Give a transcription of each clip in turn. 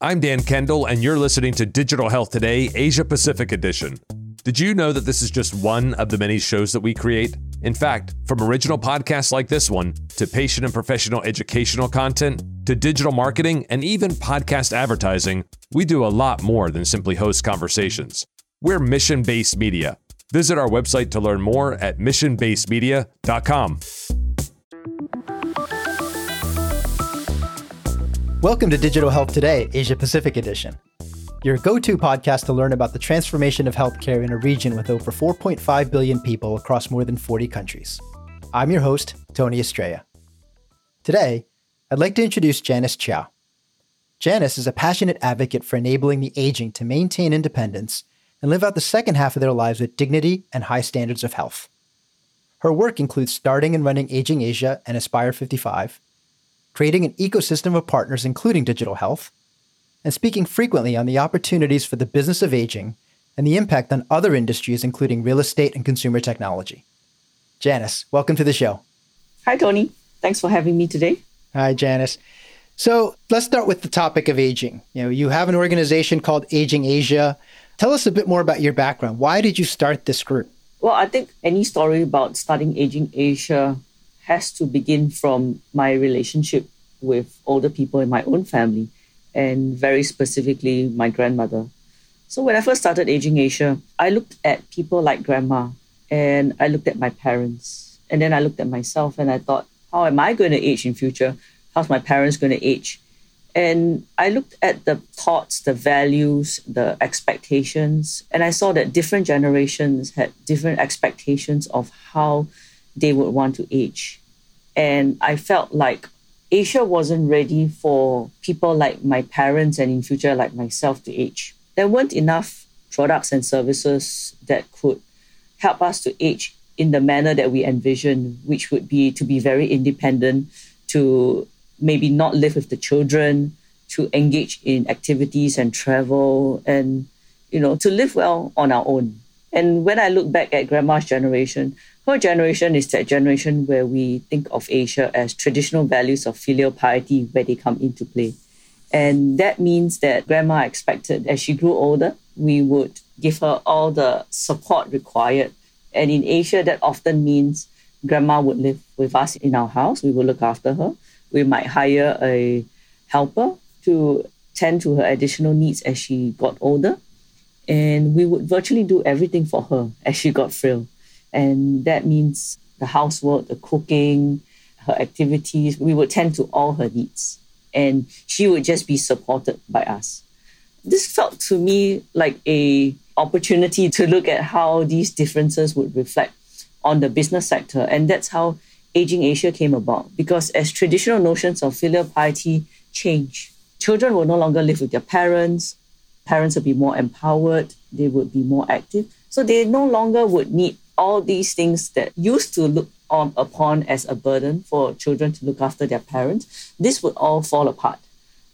I'm Dan Kendall, and you're listening to Digital Health Today, Asia Pacific Edition. Did you know that this is just one of the many shows that we create? In fact, from original podcasts like this one, to patient and professional educational content, to digital marketing, and even podcast advertising, we do a lot more than simply host conversations. We're mission based media. Visit our website to learn more at missionbasedmedia.com. Welcome to Digital Health Today, Asia Pacific Edition, your go to podcast to learn about the transformation of healthcare in a region with over 4.5 billion people across more than 40 countries. I'm your host, Tony Estrella. Today, I'd like to introduce Janice Chow. Janice is a passionate advocate for enabling the aging to maintain independence and live out the second half of their lives with dignity and high standards of health. Her work includes starting and running Aging Asia and Aspire 55 creating an ecosystem of partners, including digital health, and speaking frequently on the opportunities for the business of aging and the impact on other industries, including real estate and consumer technology. Janice, welcome to the show. Hi, Tony. Thanks for having me today. Hi, Janice. So let's start with the topic of aging. You know, you have an organization called Aging Asia. Tell us a bit more about your background. Why did you start this group? Well, I think any story about starting Aging Asia has to begin from my relationship with older people in my own family, and very specifically my grandmother. So when I first started Aging Asia, I looked at people like grandma and I looked at my parents. And then I looked at myself and I thought, how am I going to age in future? How's my parents going to age? And I looked at the thoughts, the values, the expectations, and I saw that different generations had different expectations of how they would want to age. And I felt like Asia wasn't ready for people like my parents and in future like myself to age. There weren't enough products and services that could help us to age in the manner that we envision, which would be to be very independent, to maybe not live with the children, to engage in activities and travel, and you know, to live well on our own. And when I look back at grandma's generation, her generation is that generation where we think of Asia as traditional values of filial piety where they come into play. And that means that grandma expected as she grew older, we would give her all the support required. And in Asia, that often means grandma would live with us in our house. We would look after her. We might hire a helper to tend to her additional needs as she got older. And we would virtually do everything for her as she got frail. And that means the housework, the cooking, her activities, we would tend to all her needs. And she would just be supported by us. This felt to me like a opportunity to look at how these differences would reflect on the business sector. And that's how Aging Asia came about. Because as traditional notions of filial piety change, children will no longer live with their parents, parents would be more empowered, they would be more active. So they no longer would need all these things that used to look on upon as a burden for children to look after their parents, this would all fall apart.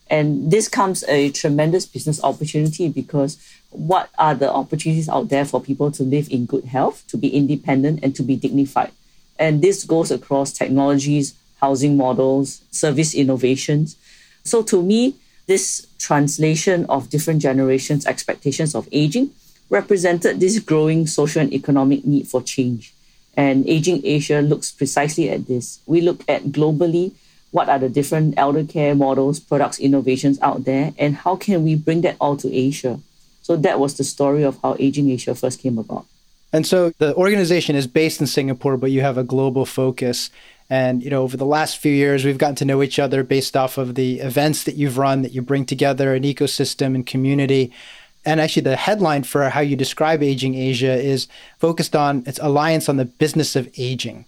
And this comes a tremendous business opportunity because what are the opportunities out there for people to live in good health, to be independent, and to be dignified? And this goes across technologies, housing models, service innovations. So to me, this translation of different generations' expectations of aging represented this growing social and economic need for change. And Aging Asia looks precisely at this. We look at globally what are the different elder care models, products, innovations out there, and how can we bring that all to Asia? So that was the story of how Aging Asia first came about. And so the organization is based in Singapore, but you have a global focus. And you know, over the last few years, we've gotten to know each other based off of the events that you've run, that you bring together an ecosystem and community and actually the headline for how you describe aging Asia is focused on its alliance on the business of aging.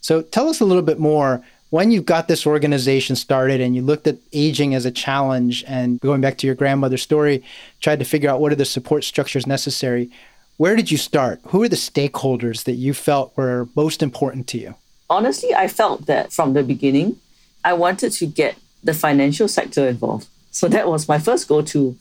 So tell us a little bit more when you got this organization started and you looked at aging as a challenge and going back to your grandmother's story, tried to figure out what are the support structures necessary. Where did you start? Who are the stakeholders that you felt were most important to you? Honestly, I felt that from the beginning, I wanted to get the financial sector involved. So that was my first go to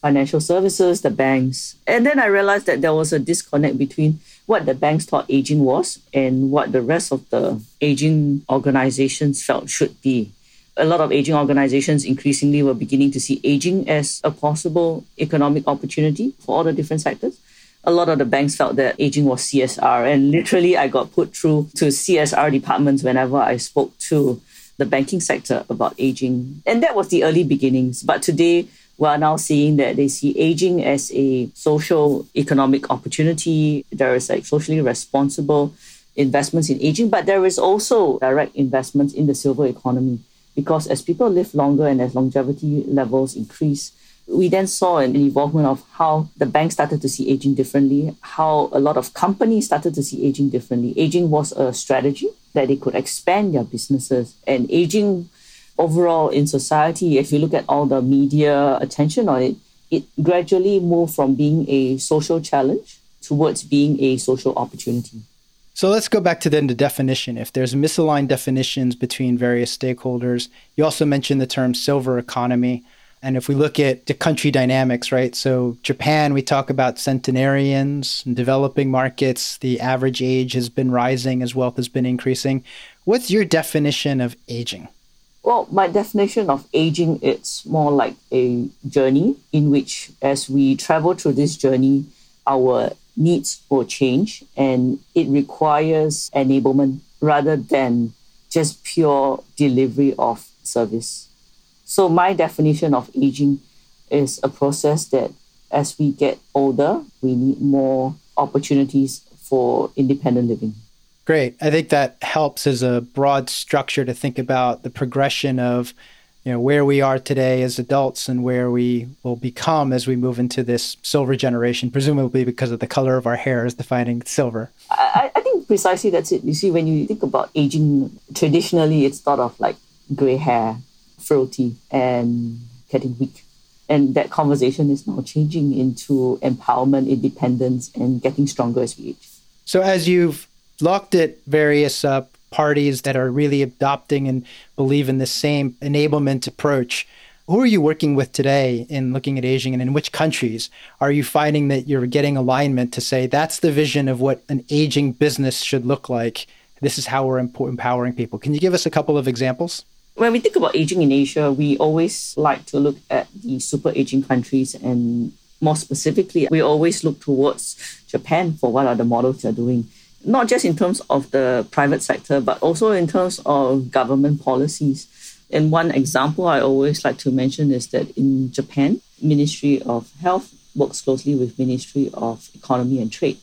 financial services, the banks. And then I realized that there was a disconnect between what the banks thought aging was and what the rest of the aging organizations felt should be. a lot of aging organizations increasingly were beginning to see aging as a possible economic opportunity for all the different sectors. A lot of the banks felt that aging was CSR, and literally, I got put through to CSR departments whenever I spoke to the banking sector about aging. And that was the early beginnings. But today, we are now seeing that they see aging as a social economic opportunity. There is like socially responsible investments in aging, but there is also direct investments in the silver economy because as people live longer and as longevity levels increase, we then saw an involvement of how the bank started to see aging differently, how a lot of companies started to see aging differently. Aging was a strategy that they could expand their businesses, and aging overall in society, if you look at all the media attention on it, it gradually moved from being a social challenge towards being a social opportunity. So let's go back to then the definition. If there's misaligned definitions between various stakeholders, you also mentioned the term silver economy. And if we look at the country dynamics, right? So Japan, we talk about centenarians. In developing markets, the average age has been rising as wealth has been increasing. What's your definition of aging? Well, my definition of aging, it's more like a journey in which as we travel through this journey, our needs will change and it requires enablement rather than just pure delivery of service. So, my definition of aging is a process that as we get older, we need more opportunities for independent living. Great. I think that helps as a broad structure to think about the progression of you know where we are today as adults and where we will become as we move into this silver generation presumably because of the color of our hair is defining silver. I, I, think precisely that's it. You see when you think about aging traditionally it's thought of like gray hair frailty and getting weak. And that conversation is now changing into empowerment independence and getting stronger as we age. So as you've looked at various uh, parties that are really adopting and believe in the same enablement approach. Who are you working with today in looking at aging and in which countries are you finding that you're getting alignment to say that's the vision of what an aging business should look like? This is how we're empowering people. Can you give us a couple of examples? When we think about aging in Asia, we always like to look at the super aging countries and more specifically, we always look towards Japan for what are the models they're doing not just in terms of the private sector, but also in terms of government policies. And one example I always like to mention is that in Japan, Ministry of Health works closely with Ministry of Economy and Trade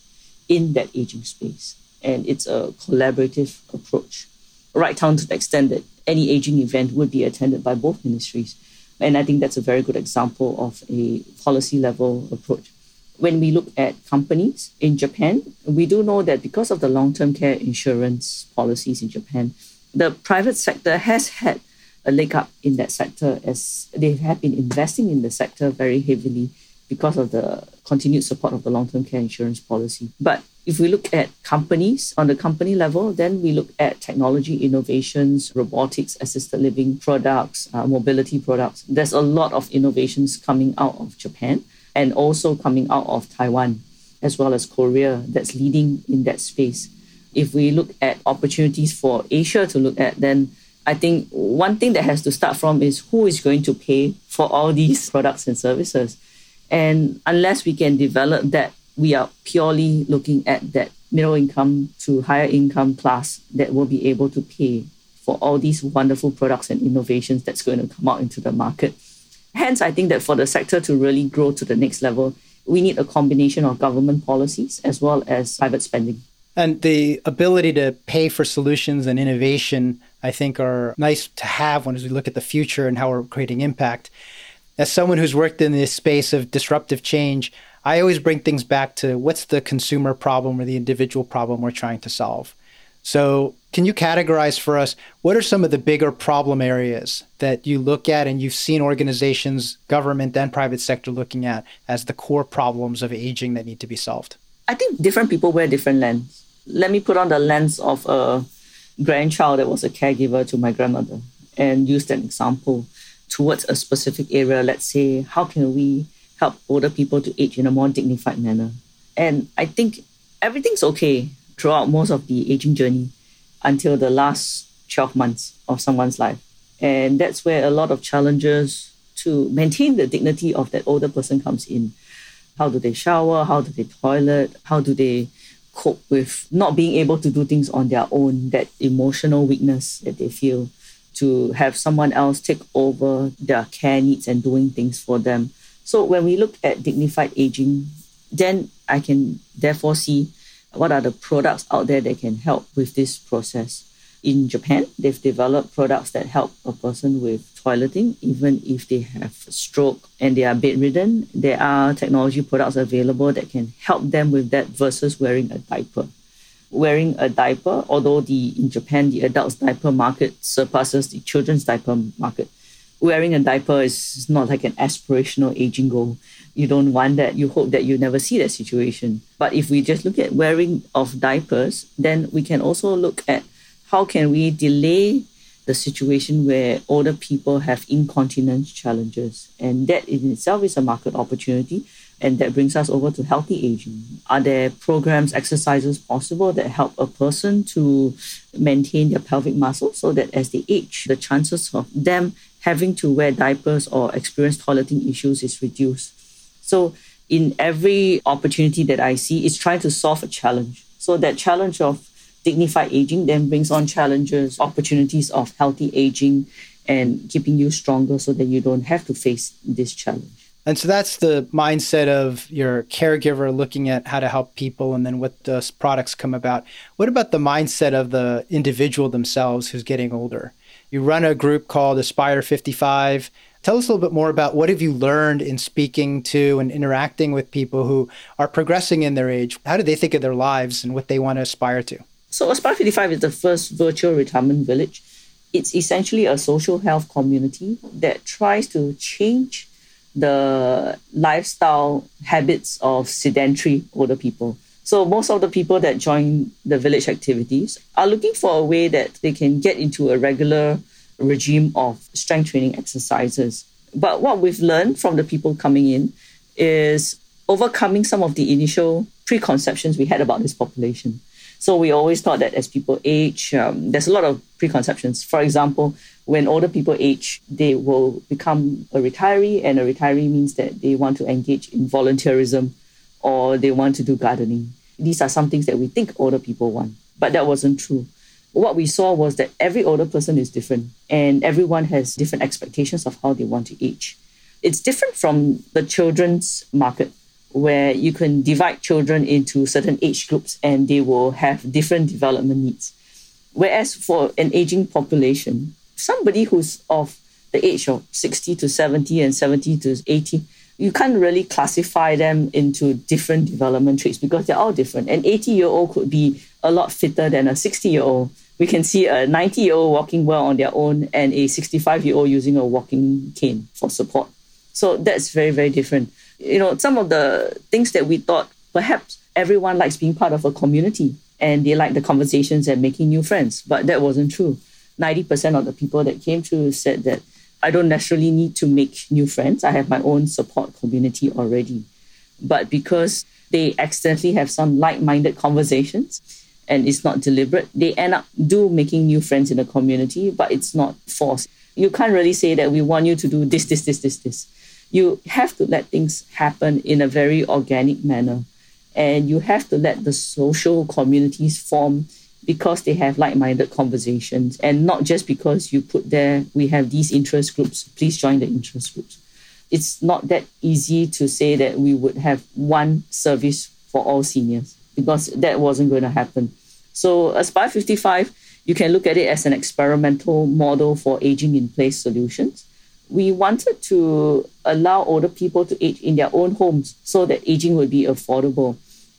in that aging space. And it's a collaborative approach, right down to the extent that any aging event would be attended by both ministries. And I think that's a very good example of a policy level approach when we look at companies in Japan, we do know that because of the long term care insurance policies in Japan, the private sector has had a leg up in that sector as they have been investing in the sector very heavily because of the continued support of the long term care insurance policy. But if we look at companies on the company level, then we look at technology innovations, robotics, assisted living products, uh, mobility products. There's a lot of innovations coming out of Japan and also coming out of Taiwan as well as Korea that's leading in that space. If we look at opportunities for Asia to look at, then I think one thing that has to start from is who is going to pay for all these products and services. And unless we can develop that, we are purely looking at that middle income to higher income class that will be able to pay for all these wonderful products and innovations that's going to come out into the market. Hence, I think that for the sector to really grow to the next level, we need a combination of government policies as well as private spending. And the ability to pay for solutions and innovation, I think, are nice to have when as we look at the future and how we're creating impact. As someone who's worked in this space of disruptive change, I always bring things back to what's the consumer problem or the individual problem we're trying to solve. So, can you categorize for us what are some of the bigger problem areas that you look at and you've seen organizations, government and private sector looking at as the core problems of aging that need to be solved? I think different people wear different lens. Let me put on the lens of a grandchild that was a caregiver to my grandmother and use that example towards a specific area. Let's say, how can we help older people to age in a more dignified manner? And I think everything's okay throughout most of the aging journey until the last 12 months of someone's life. And that's where a lot of challenges to maintain the dignity of that older person comes in. How do they shower? How do they toilet? How do they cope with not being able to do things on their own, that emotional weakness that they feel, to have someone else take over their care needs and doing things for them. So when we look at dignified aging, then I can therefore see what are the products out there that can help with this process. In Japan, they've developed products that help a person with toileting, even if they have stroke and they are bedridden. There are technology products available that can help them with that versus wearing a diaper. Wearing a diaper, although the in Japan the adults diaper market surpasses the children's diaper market, wearing a diaper is not like an aspirational aging goal. You don't want that. You hope that you never see that situation. But if we just look at wearing of diapers, then we can also look at how can we delay the situation where older people have incontinence challenges. And that in itself is a market opportunity. And that brings us over to healthy aging. Are there programs, exercises possible that help a person to maintain their pelvic muscle so that as they age, the chances of them having to wear diapers or experience toileting issues is reduced? So, in every opportunity that I see, it's trying to solve a challenge. So, that challenge of dignified aging then brings on challenges, opportunities of healthy aging and keeping you stronger so that you don't have to face this challenge. And so that's the mindset of your caregiver looking at how to help people and then what the products come about. What about the mindset of the individual themselves who's getting older? You run a group called Aspire 55. Tell us a little bit more about what have you learned in speaking to and interacting with people who are progressing in their age? How do they think of their lives and what they want to aspire to? So Aspire 55 is the first virtual retirement village. It's essentially a social health community that tries to change the lifestyle habits of sedentary older people. So most of the people that join the village activities are looking for a way that they can get into a regular regime of strength training exercises. But what we've learned from the people coming in is overcoming some of the initial preconceptions we had about this population. So we always thought that as people age, um, there's a lot of preconceptions. For example, when older people age, they will become a retiree, and a retiree means that they want to engage in volunteerism or they want to do gardening. These are some things that we think older people want, but that wasn't true. What we saw was that every older person is different, and everyone has different expectations of how they want to age. It's different from the children's market where you can divide children into certain age groups and they will have different development needs. Whereas for an aging population, somebody who's of the age of 60 to 70 and 70 to 80, you can't really classify them into different development traits because they're all different. An 80 year old could be a lot fitter than a 60 year old. We can see a 90 year old walking well on their own and a 65 year old using a walking cane for support. So that's very, very different you know, some of the things that we thought perhaps everyone likes being part of a community and they like the conversations and making new friends, but that wasn't true. 90% of the people that came through said that I don't necessarily need to make new friends. I have my own support community already. But because they accidentally have some like minded conversations and it's not deliberate, they end up do making new friends in the community, but it's not forced. You can't really say that we want you to do this, this, this, this, this you have to let things happen in a very organic manner. And you have to let the social communities form because they have like minded conversations and not just because you put there, we have these interest groups, please join the interest groups. It's not that easy to say that we would have one service for all seniors because that wasn't going to happen. So, Aspire 55, you can look at it as an experimental model for aging in place solutions we wanted to allow older people to age in their own homes so that aging would be affordable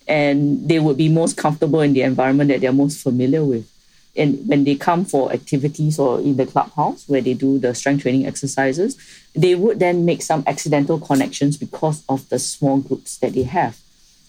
and they would be most comfortable in the environment that they're most familiar with. And when they come for activities or in the clubhouse where they do the strength training exercises, they would then make some accidental connections because of the small groups that they have.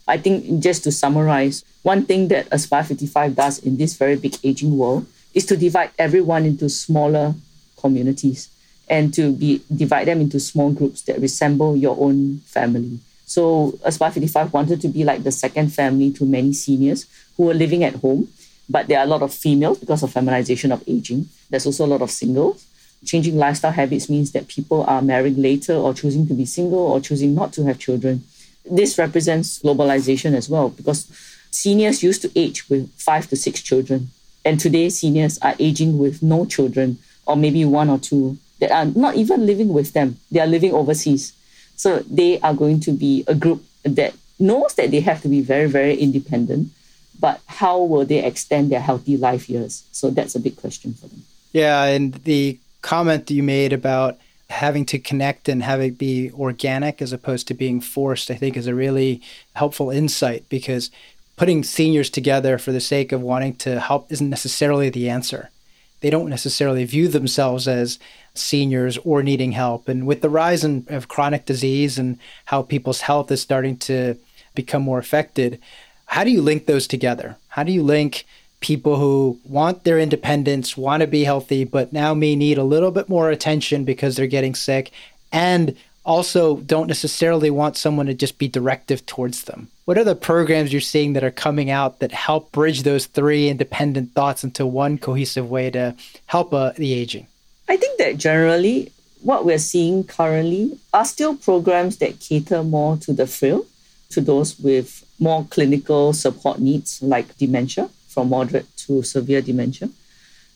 I think just to summarize, one thing that Aspire 55 does in this very big aging world is to divide everyone into smaller communities and to be divide them into small groups that resemble your own family. So Aspire 55 wanted to be like the second family to many seniors who are living at home, but there are a lot of females because of feminization of aging. There's also a lot of singles. Changing lifestyle habits means that people are marrying later or choosing to be single or choosing not to have children. This represents globalization as well because seniors used to age with five to six children. And today, seniors are aging with no children or maybe one or two that are not even living with them. They are living overseas. So they are going to be a group that knows that they have to be very, very independent. But how will they extend their healthy life years? So that's a big question for them. Yeah. And the comment you made about having to connect and have it be organic as opposed to being forced, I think is a really helpful insight because putting seniors together for the sake of wanting to help isn't necessarily the answer. They don't necessarily view themselves as seniors or needing help. And with the rise in, of chronic disease and how people's health is starting to become more affected, how do you link those together? How do you link people who want their independence, want to be healthy, but now may need a little bit more attention because they're getting sick, and also don't necessarily want someone to just be directive towards them. What are the programs you're seeing that are coming out that help bridge those three independent thoughts into one cohesive way to help uh, the aging? I think that generally what we're seeing currently are still programs that cater more to the frail, to those with more clinical support needs like dementia from moderate to severe dementia.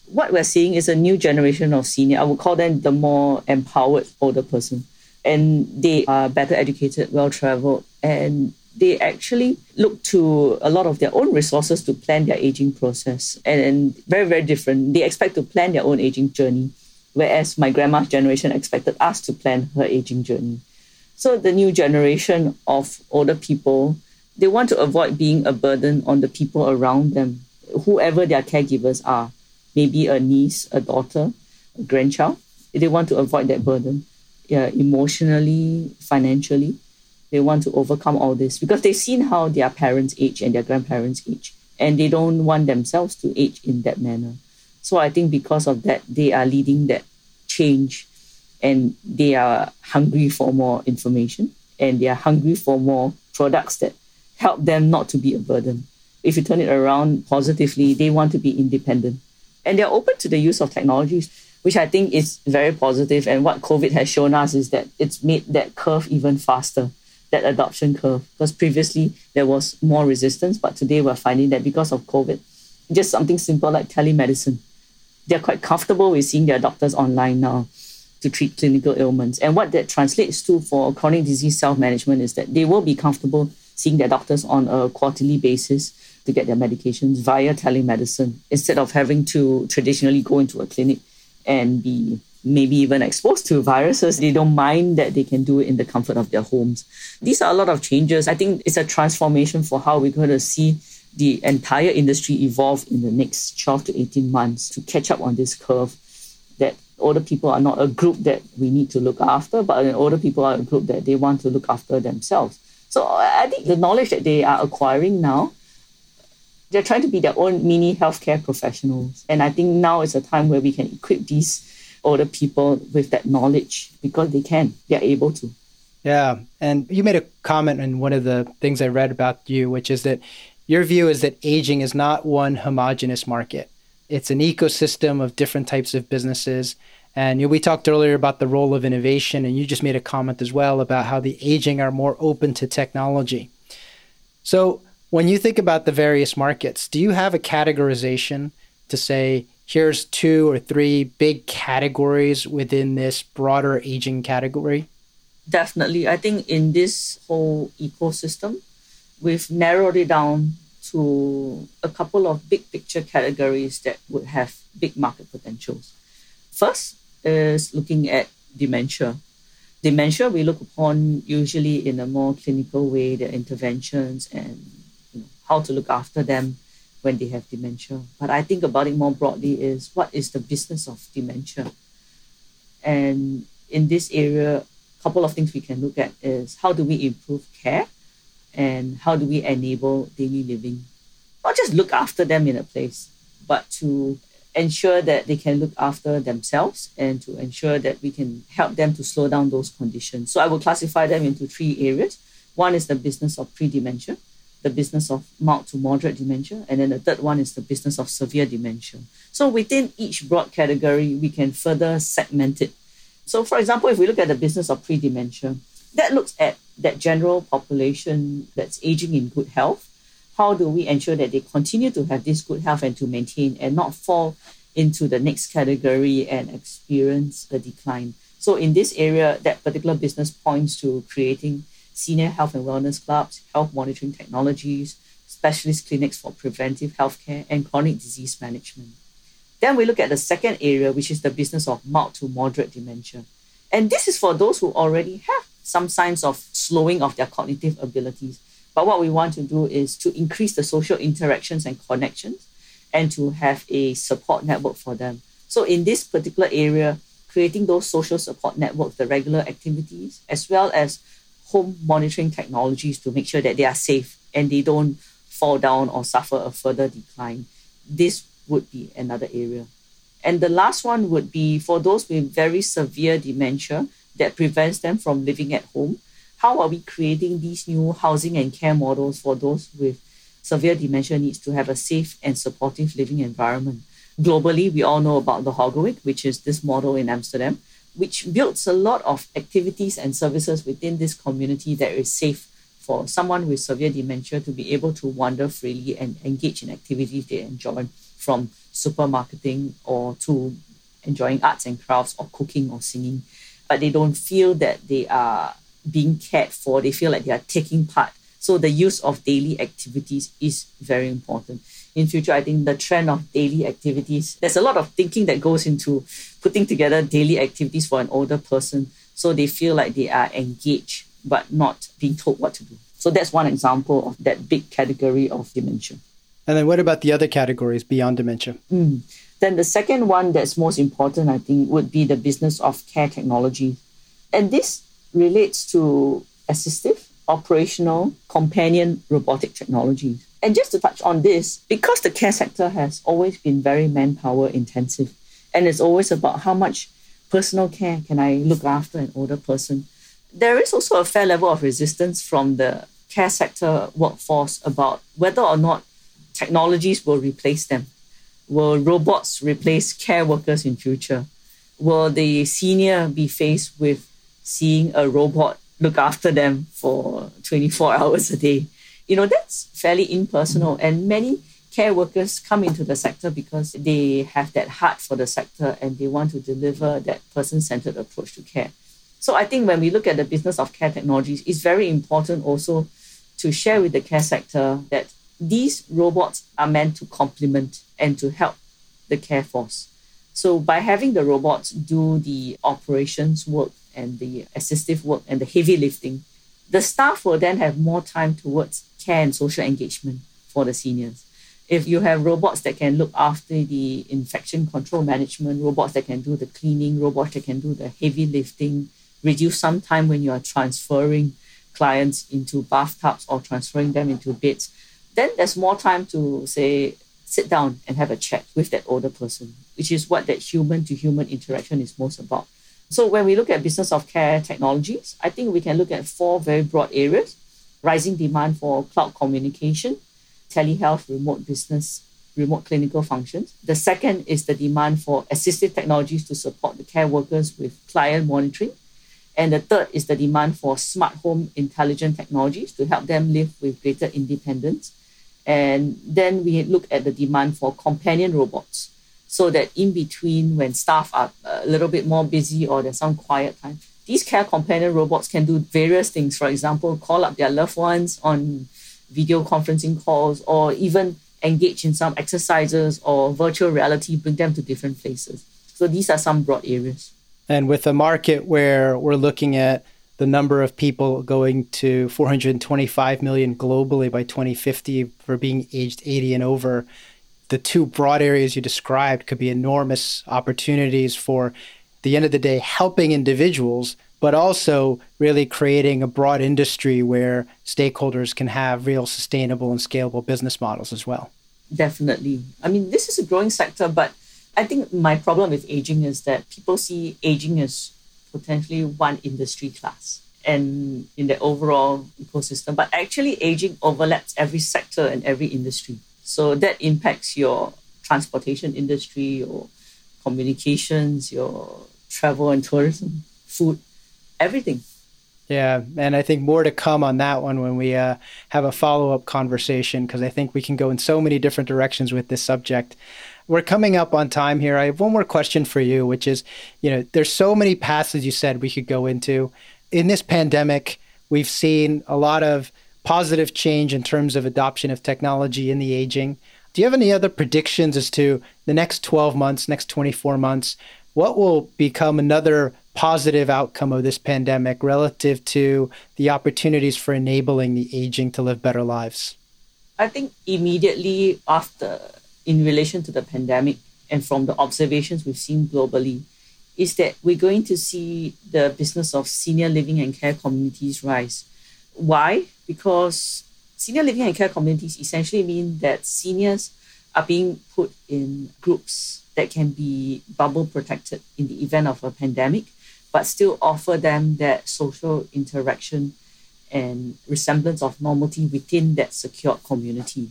What we're seeing is a new generation of senior. I would call them the more empowered older person. And they are better educated, well traveled, and they actually look to a lot of their own resources to plan their aging process. And, and very, very different. They expect to plan their own aging journey, whereas my grandma's generation expected us to plan her aging journey. So the new generation of older people, they want to avoid being a burden on the people around them whoever their caregivers are, maybe a niece, a daughter, a grandchild, they want to avoid that burden yeah, emotionally, financially. They want to overcome all this because they've seen how their parents age and their grandparents age, and they don't want themselves to age in that manner. So I think because of that, they are leading that change and they are hungry for more information and they are hungry for more products that help them not to be a burden if you turn it around positively, they want to be independent. And they're open to the use of technologies, which I think is very positive. And what COVID has shown us is that it's made that curve even faster, that adoption curve. Because previously there was more resistance, but today we're finding that because of COVID, just something simple like telemedicine, they're quite comfortable with seeing their doctors online now to treat clinical ailments. And what that translates to for chronic disease self management is that they will be comfortable seeing their doctors on a quarterly basis to get their medications via telemedicine instead of having to traditionally go into a clinic and be maybe even exposed to viruses. They don't mind that they can do it in the comfort of their homes. These are a lot of changes. I think it's a transformation for how we're going to see the entire industry evolve in the next 12 to 18 months to catch up on this curve that older people are not a group that we need to look after, but older people are a group that they want to look after themselves. So I think the knowledge that they are acquiring now they're trying to be their own mini healthcare professionals. And I think now is a time where we can equip these older people with that knowledge because they can, they're able to. Yeah. And you made a comment in one of the things I read about you, which is that your view is that aging is not one homogenous market. It's an ecosystem of different types of businesses. And you know, we talked earlier about the role of innovation, and you just made a comment as well about how the aging are more open to technology. So, when you think about the various markets, do you have a categorization to say, here's two or three big categories within this broader aging category? Definitely. I think in this whole ecosystem, we've narrowed it down to a couple of big picture categories that would have big market potentials. First is looking at dementia. Dementia, we look upon usually in a more clinical way, the interventions and how to look after them when they have dementia. But I think about it more broadly is what is the business of dementia? And in this area, a couple of things we can look at is how do we improve care and how do we enable daily living? Not just look after them in a place, but to ensure that they can look after themselves and to ensure that we can help them to slow down those conditions. So I will classify them into three areas. One is the business of pre dementia, the business of mild to moderate dementia, and then the third one is the business of severe dementia. So within each broad category, we can further segment it. So, for example, if we look at the business of pre dementia, that looks at that general population that's aging in good health. How do we ensure that they continue to have this good health and to maintain and not fall into the next category and experience a decline? So, in this area, that particular business points to creating senior health and wellness clubs, health monitoring technologies, specialist clinics for preventive healthcare, and chronic disease management. Then we look at the second area, which is the business of mild to moderate dementia. And this is for those who already have some signs of slowing of their cognitive abilities. But what we want to do is to increase the social interactions and connections and to have a support network for them. So, in this particular area, creating those social support networks, the regular activities, as well as home monitoring technologies to make sure that they are safe and they don't fall down or suffer a further decline. This would be another area. And the last one would be for those with very severe dementia that prevents them from living at home. How are we creating these new housing and care models for those with severe dementia needs to have a safe and supportive living environment? Globally, we all know about the Hogeweyk, which is this model in Amsterdam, which builds a lot of activities and services within this community that is safe for someone with severe dementia to be able to wander freely and engage in activities they enjoy, from supermarketing or to enjoying arts and crafts or cooking or singing. But they don't feel that they are being cared for, they feel like they are taking part. So the use of daily activities is very important in future, I think the trend of daily activities, there's a lot of thinking that goes into putting together daily activities for an older person so they feel like they are engaged but not being told what to do. So that's one example of that big category of dementia. And then what about the other categories beyond dementia? Mm. Then the second one that's most important, I think, would be the business of care technology. And this relates to assistive, operational, companion robotic technologies. And just to touch on this, because the care sector has always been very manpower intensive, and it's always about how much personal care can I look after an older person, there is also a fair level of resistance from the care sector workforce about whether or not technologies will replace them. Will robots replace care workers in future? Will the senior be faced with seeing a robot look after them for 24 hours a day? You know, that's fairly impersonal. And many care workers come into the sector because they have that heart for the sector and they want to deliver that person centered approach to care. So I think when we look at the business of care technologies, it's very important also to share with the care sector that these robots are meant to complement and to help the care force. So by having the robots do the operations work and the assistive work and the heavy lifting, the staff will then have more time towards care and social engagement for the seniors. If you have robots that can look after the infection control management, robots that can do the cleaning, robots that can do the heavy lifting, reduce some time when you are transferring clients into bathtubs or transferring them into beds, then there's more time to say, sit down and have a chat with that older person, which is what that human to human interaction is most about. So when we look at business of care technologies, I think we can look at four very broad areas. Rising demand for cloud communication, telehealth, remote business, remote clinical functions. The second is the demand for assistive technologies to support the care workers with client monitoring. And the third is the demand for smart home intelligent technologies to help them live with greater independence. And then we look at the demand for companion robots so that in between when staff are a little bit more busy or there's some quiet time, these care companion robots can do various things. For example, call up their loved ones on video conferencing calls or even engage in some exercises or virtual reality, bring them to different places. So these are some broad areas. And with a market where we're looking at the number of people going to 425 million globally by 2050 for being aged 80 and over, the two broad areas you described could be enormous opportunities for the end of the day helping individuals but also really creating a broad industry where stakeholders can have real sustainable and scalable business models as well. Definitely. I mean, this is a growing sector, but I think my problem with aging is that people see aging as potentially one industry class. and in the overall ecosystem. But actually, aging overlaps every sector and every industry. So that impacts your transportation industry, your communications, your travel and tourism, food, everything. Yeah, and I think more to come on that one when we uh, have a follow up conversation because I think we can go in so many different directions with this subject. We're coming up on time here. I have one more question for you, which is, you know, there's so many paths as you said we could go into. In this pandemic, we've seen a lot of positive change in terms of adoption of technology in the aging. Do you have any other predictions as to the next 12 months, next 24 months? What will become another positive outcome of this pandemic relative to the opportunities for enabling the aging to live better lives? I think immediately after, in relation to the pandemic and from the observations we've seen globally, is that we're going to see the business of senior living and care communities rise. Why? Because senior living and care communities essentially mean that seniors are being put in groups that can be bubble protected in the event of a pandemic, but still offer them that social interaction and resemblance of normality within that secured community.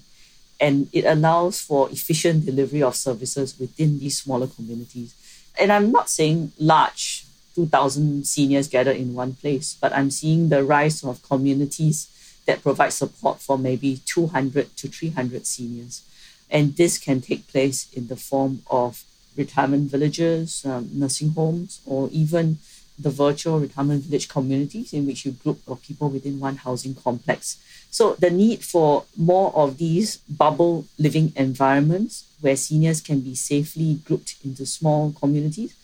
And it allows for efficient delivery of services within these smaller communities. And I'm not saying large 2,000 seniors gather in one place, but I'm seeing the rise of communities that provide support for maybe 200 to 300 seniors. And this can take place in the form of retirement villages, um, nursing homes, or even the virtual retirement village communities in which you group of people within one housing complex. So the need for more of these bubble living environments where seniors can be safely grouped into small communities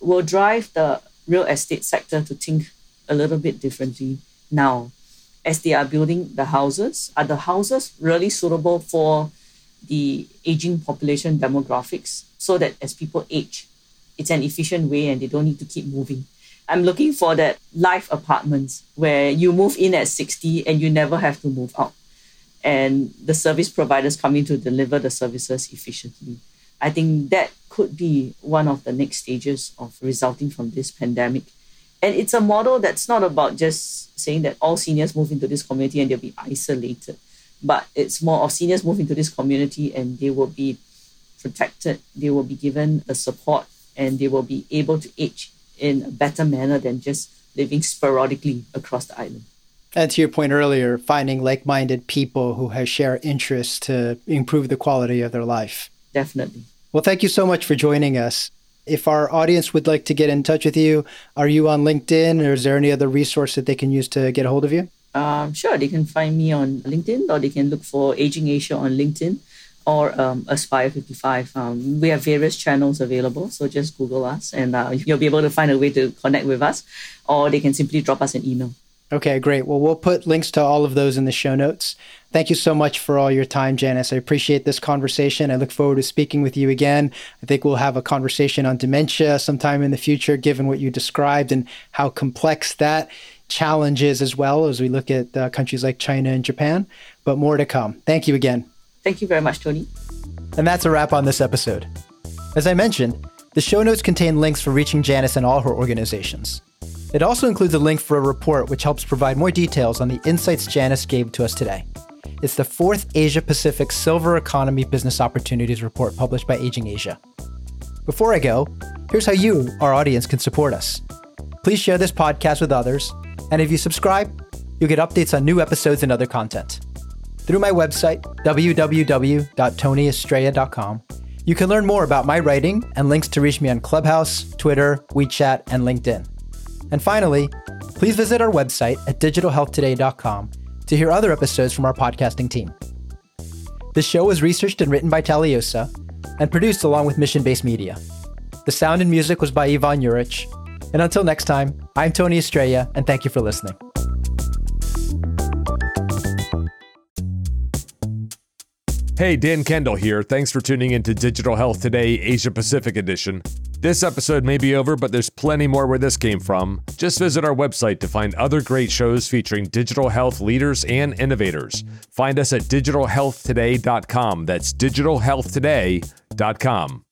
will drive the real estate sector to think a little bit differently now as they are building the houses. Are the houses really suitable for the aging population demographics so that as people age, it's an efficient way and they don't need to keep moving? I'm looking for that life apartments where you move in at 60 and you never have to move out. And the service providers come in to deliver the services efficiently. I think that could be one of the next stages of resulting from this pandemic and it's a model that's not about just saying that all seniors move into this community and they'll be isolated, but it's more of seniors move into this community and they will be protected, they will be given the support, and they will be able to age in a better manner than just living sporadically across the island. And to your point earlier, finding like minded people who have share interests to improve the quality of their life. Definitely. Well, thank you so much for joining us if our audience would like to get in touch with you, are you on LinkedIn or is there any other resource that they can use to get a hold of you? Um, sure, they can find me on LinkedIn or they can look for Aging Asia on LinkedIn or um, Aspire 55. Um, we have various channels available, so just Google us and uh, you'll be able to find a way to connect with us or they can simply drop us an email. Okay, great. Well, we'll put links to all of those in the show notes. Thank you so much for all your time, Janice. I appreciate this conversation. I look forward to speaking with you again. I think we'll have a conversation on dementia sometime in the future, given what you described and how complex that challenge is as well as we look at uh, countries like China and Japan. But more to come. Thank you again. Thank you very much, Tony. And that's a wrap on this episode. As I mentioned, the show notes contain links for reaching Janice and all her organizations. It also includes a link for a report which helps provide more details on the insights Janice gave to us today. It's the fourth Asia Pacific Silver Economy Business Opportunities Report published by Aging Asia. Before I go, here's how you, our audience, can support us. Please share this podcast with others, and if you subscribe, you'll get updates on new episodes and other content. Through my website, www.tonyestrella.com, you can learn more about my writing and links to reach me on Clubhouse, Twitter, WeChat, and LinkedIn. And finally, please visit our website at digitalhealthtoday.com to hear other episodes from our podcasting team. This show was researched and written by Taliosa and produced along with Mission Based Media. The sound and music was by Ivan Juric. And until next time, I'm Tony Estrella, and thank you for listening. Hey, Dan Kendall here. Thanks for tuning in to Digital Health Today, Asia Pacific Edition. This episode may be over, but there's plenty more where this came from. Just visit our website to find other great shows featuring digital health leaders and innovators. Find us at digitalhealthtoday.com. That's digitalhealthtoday.com.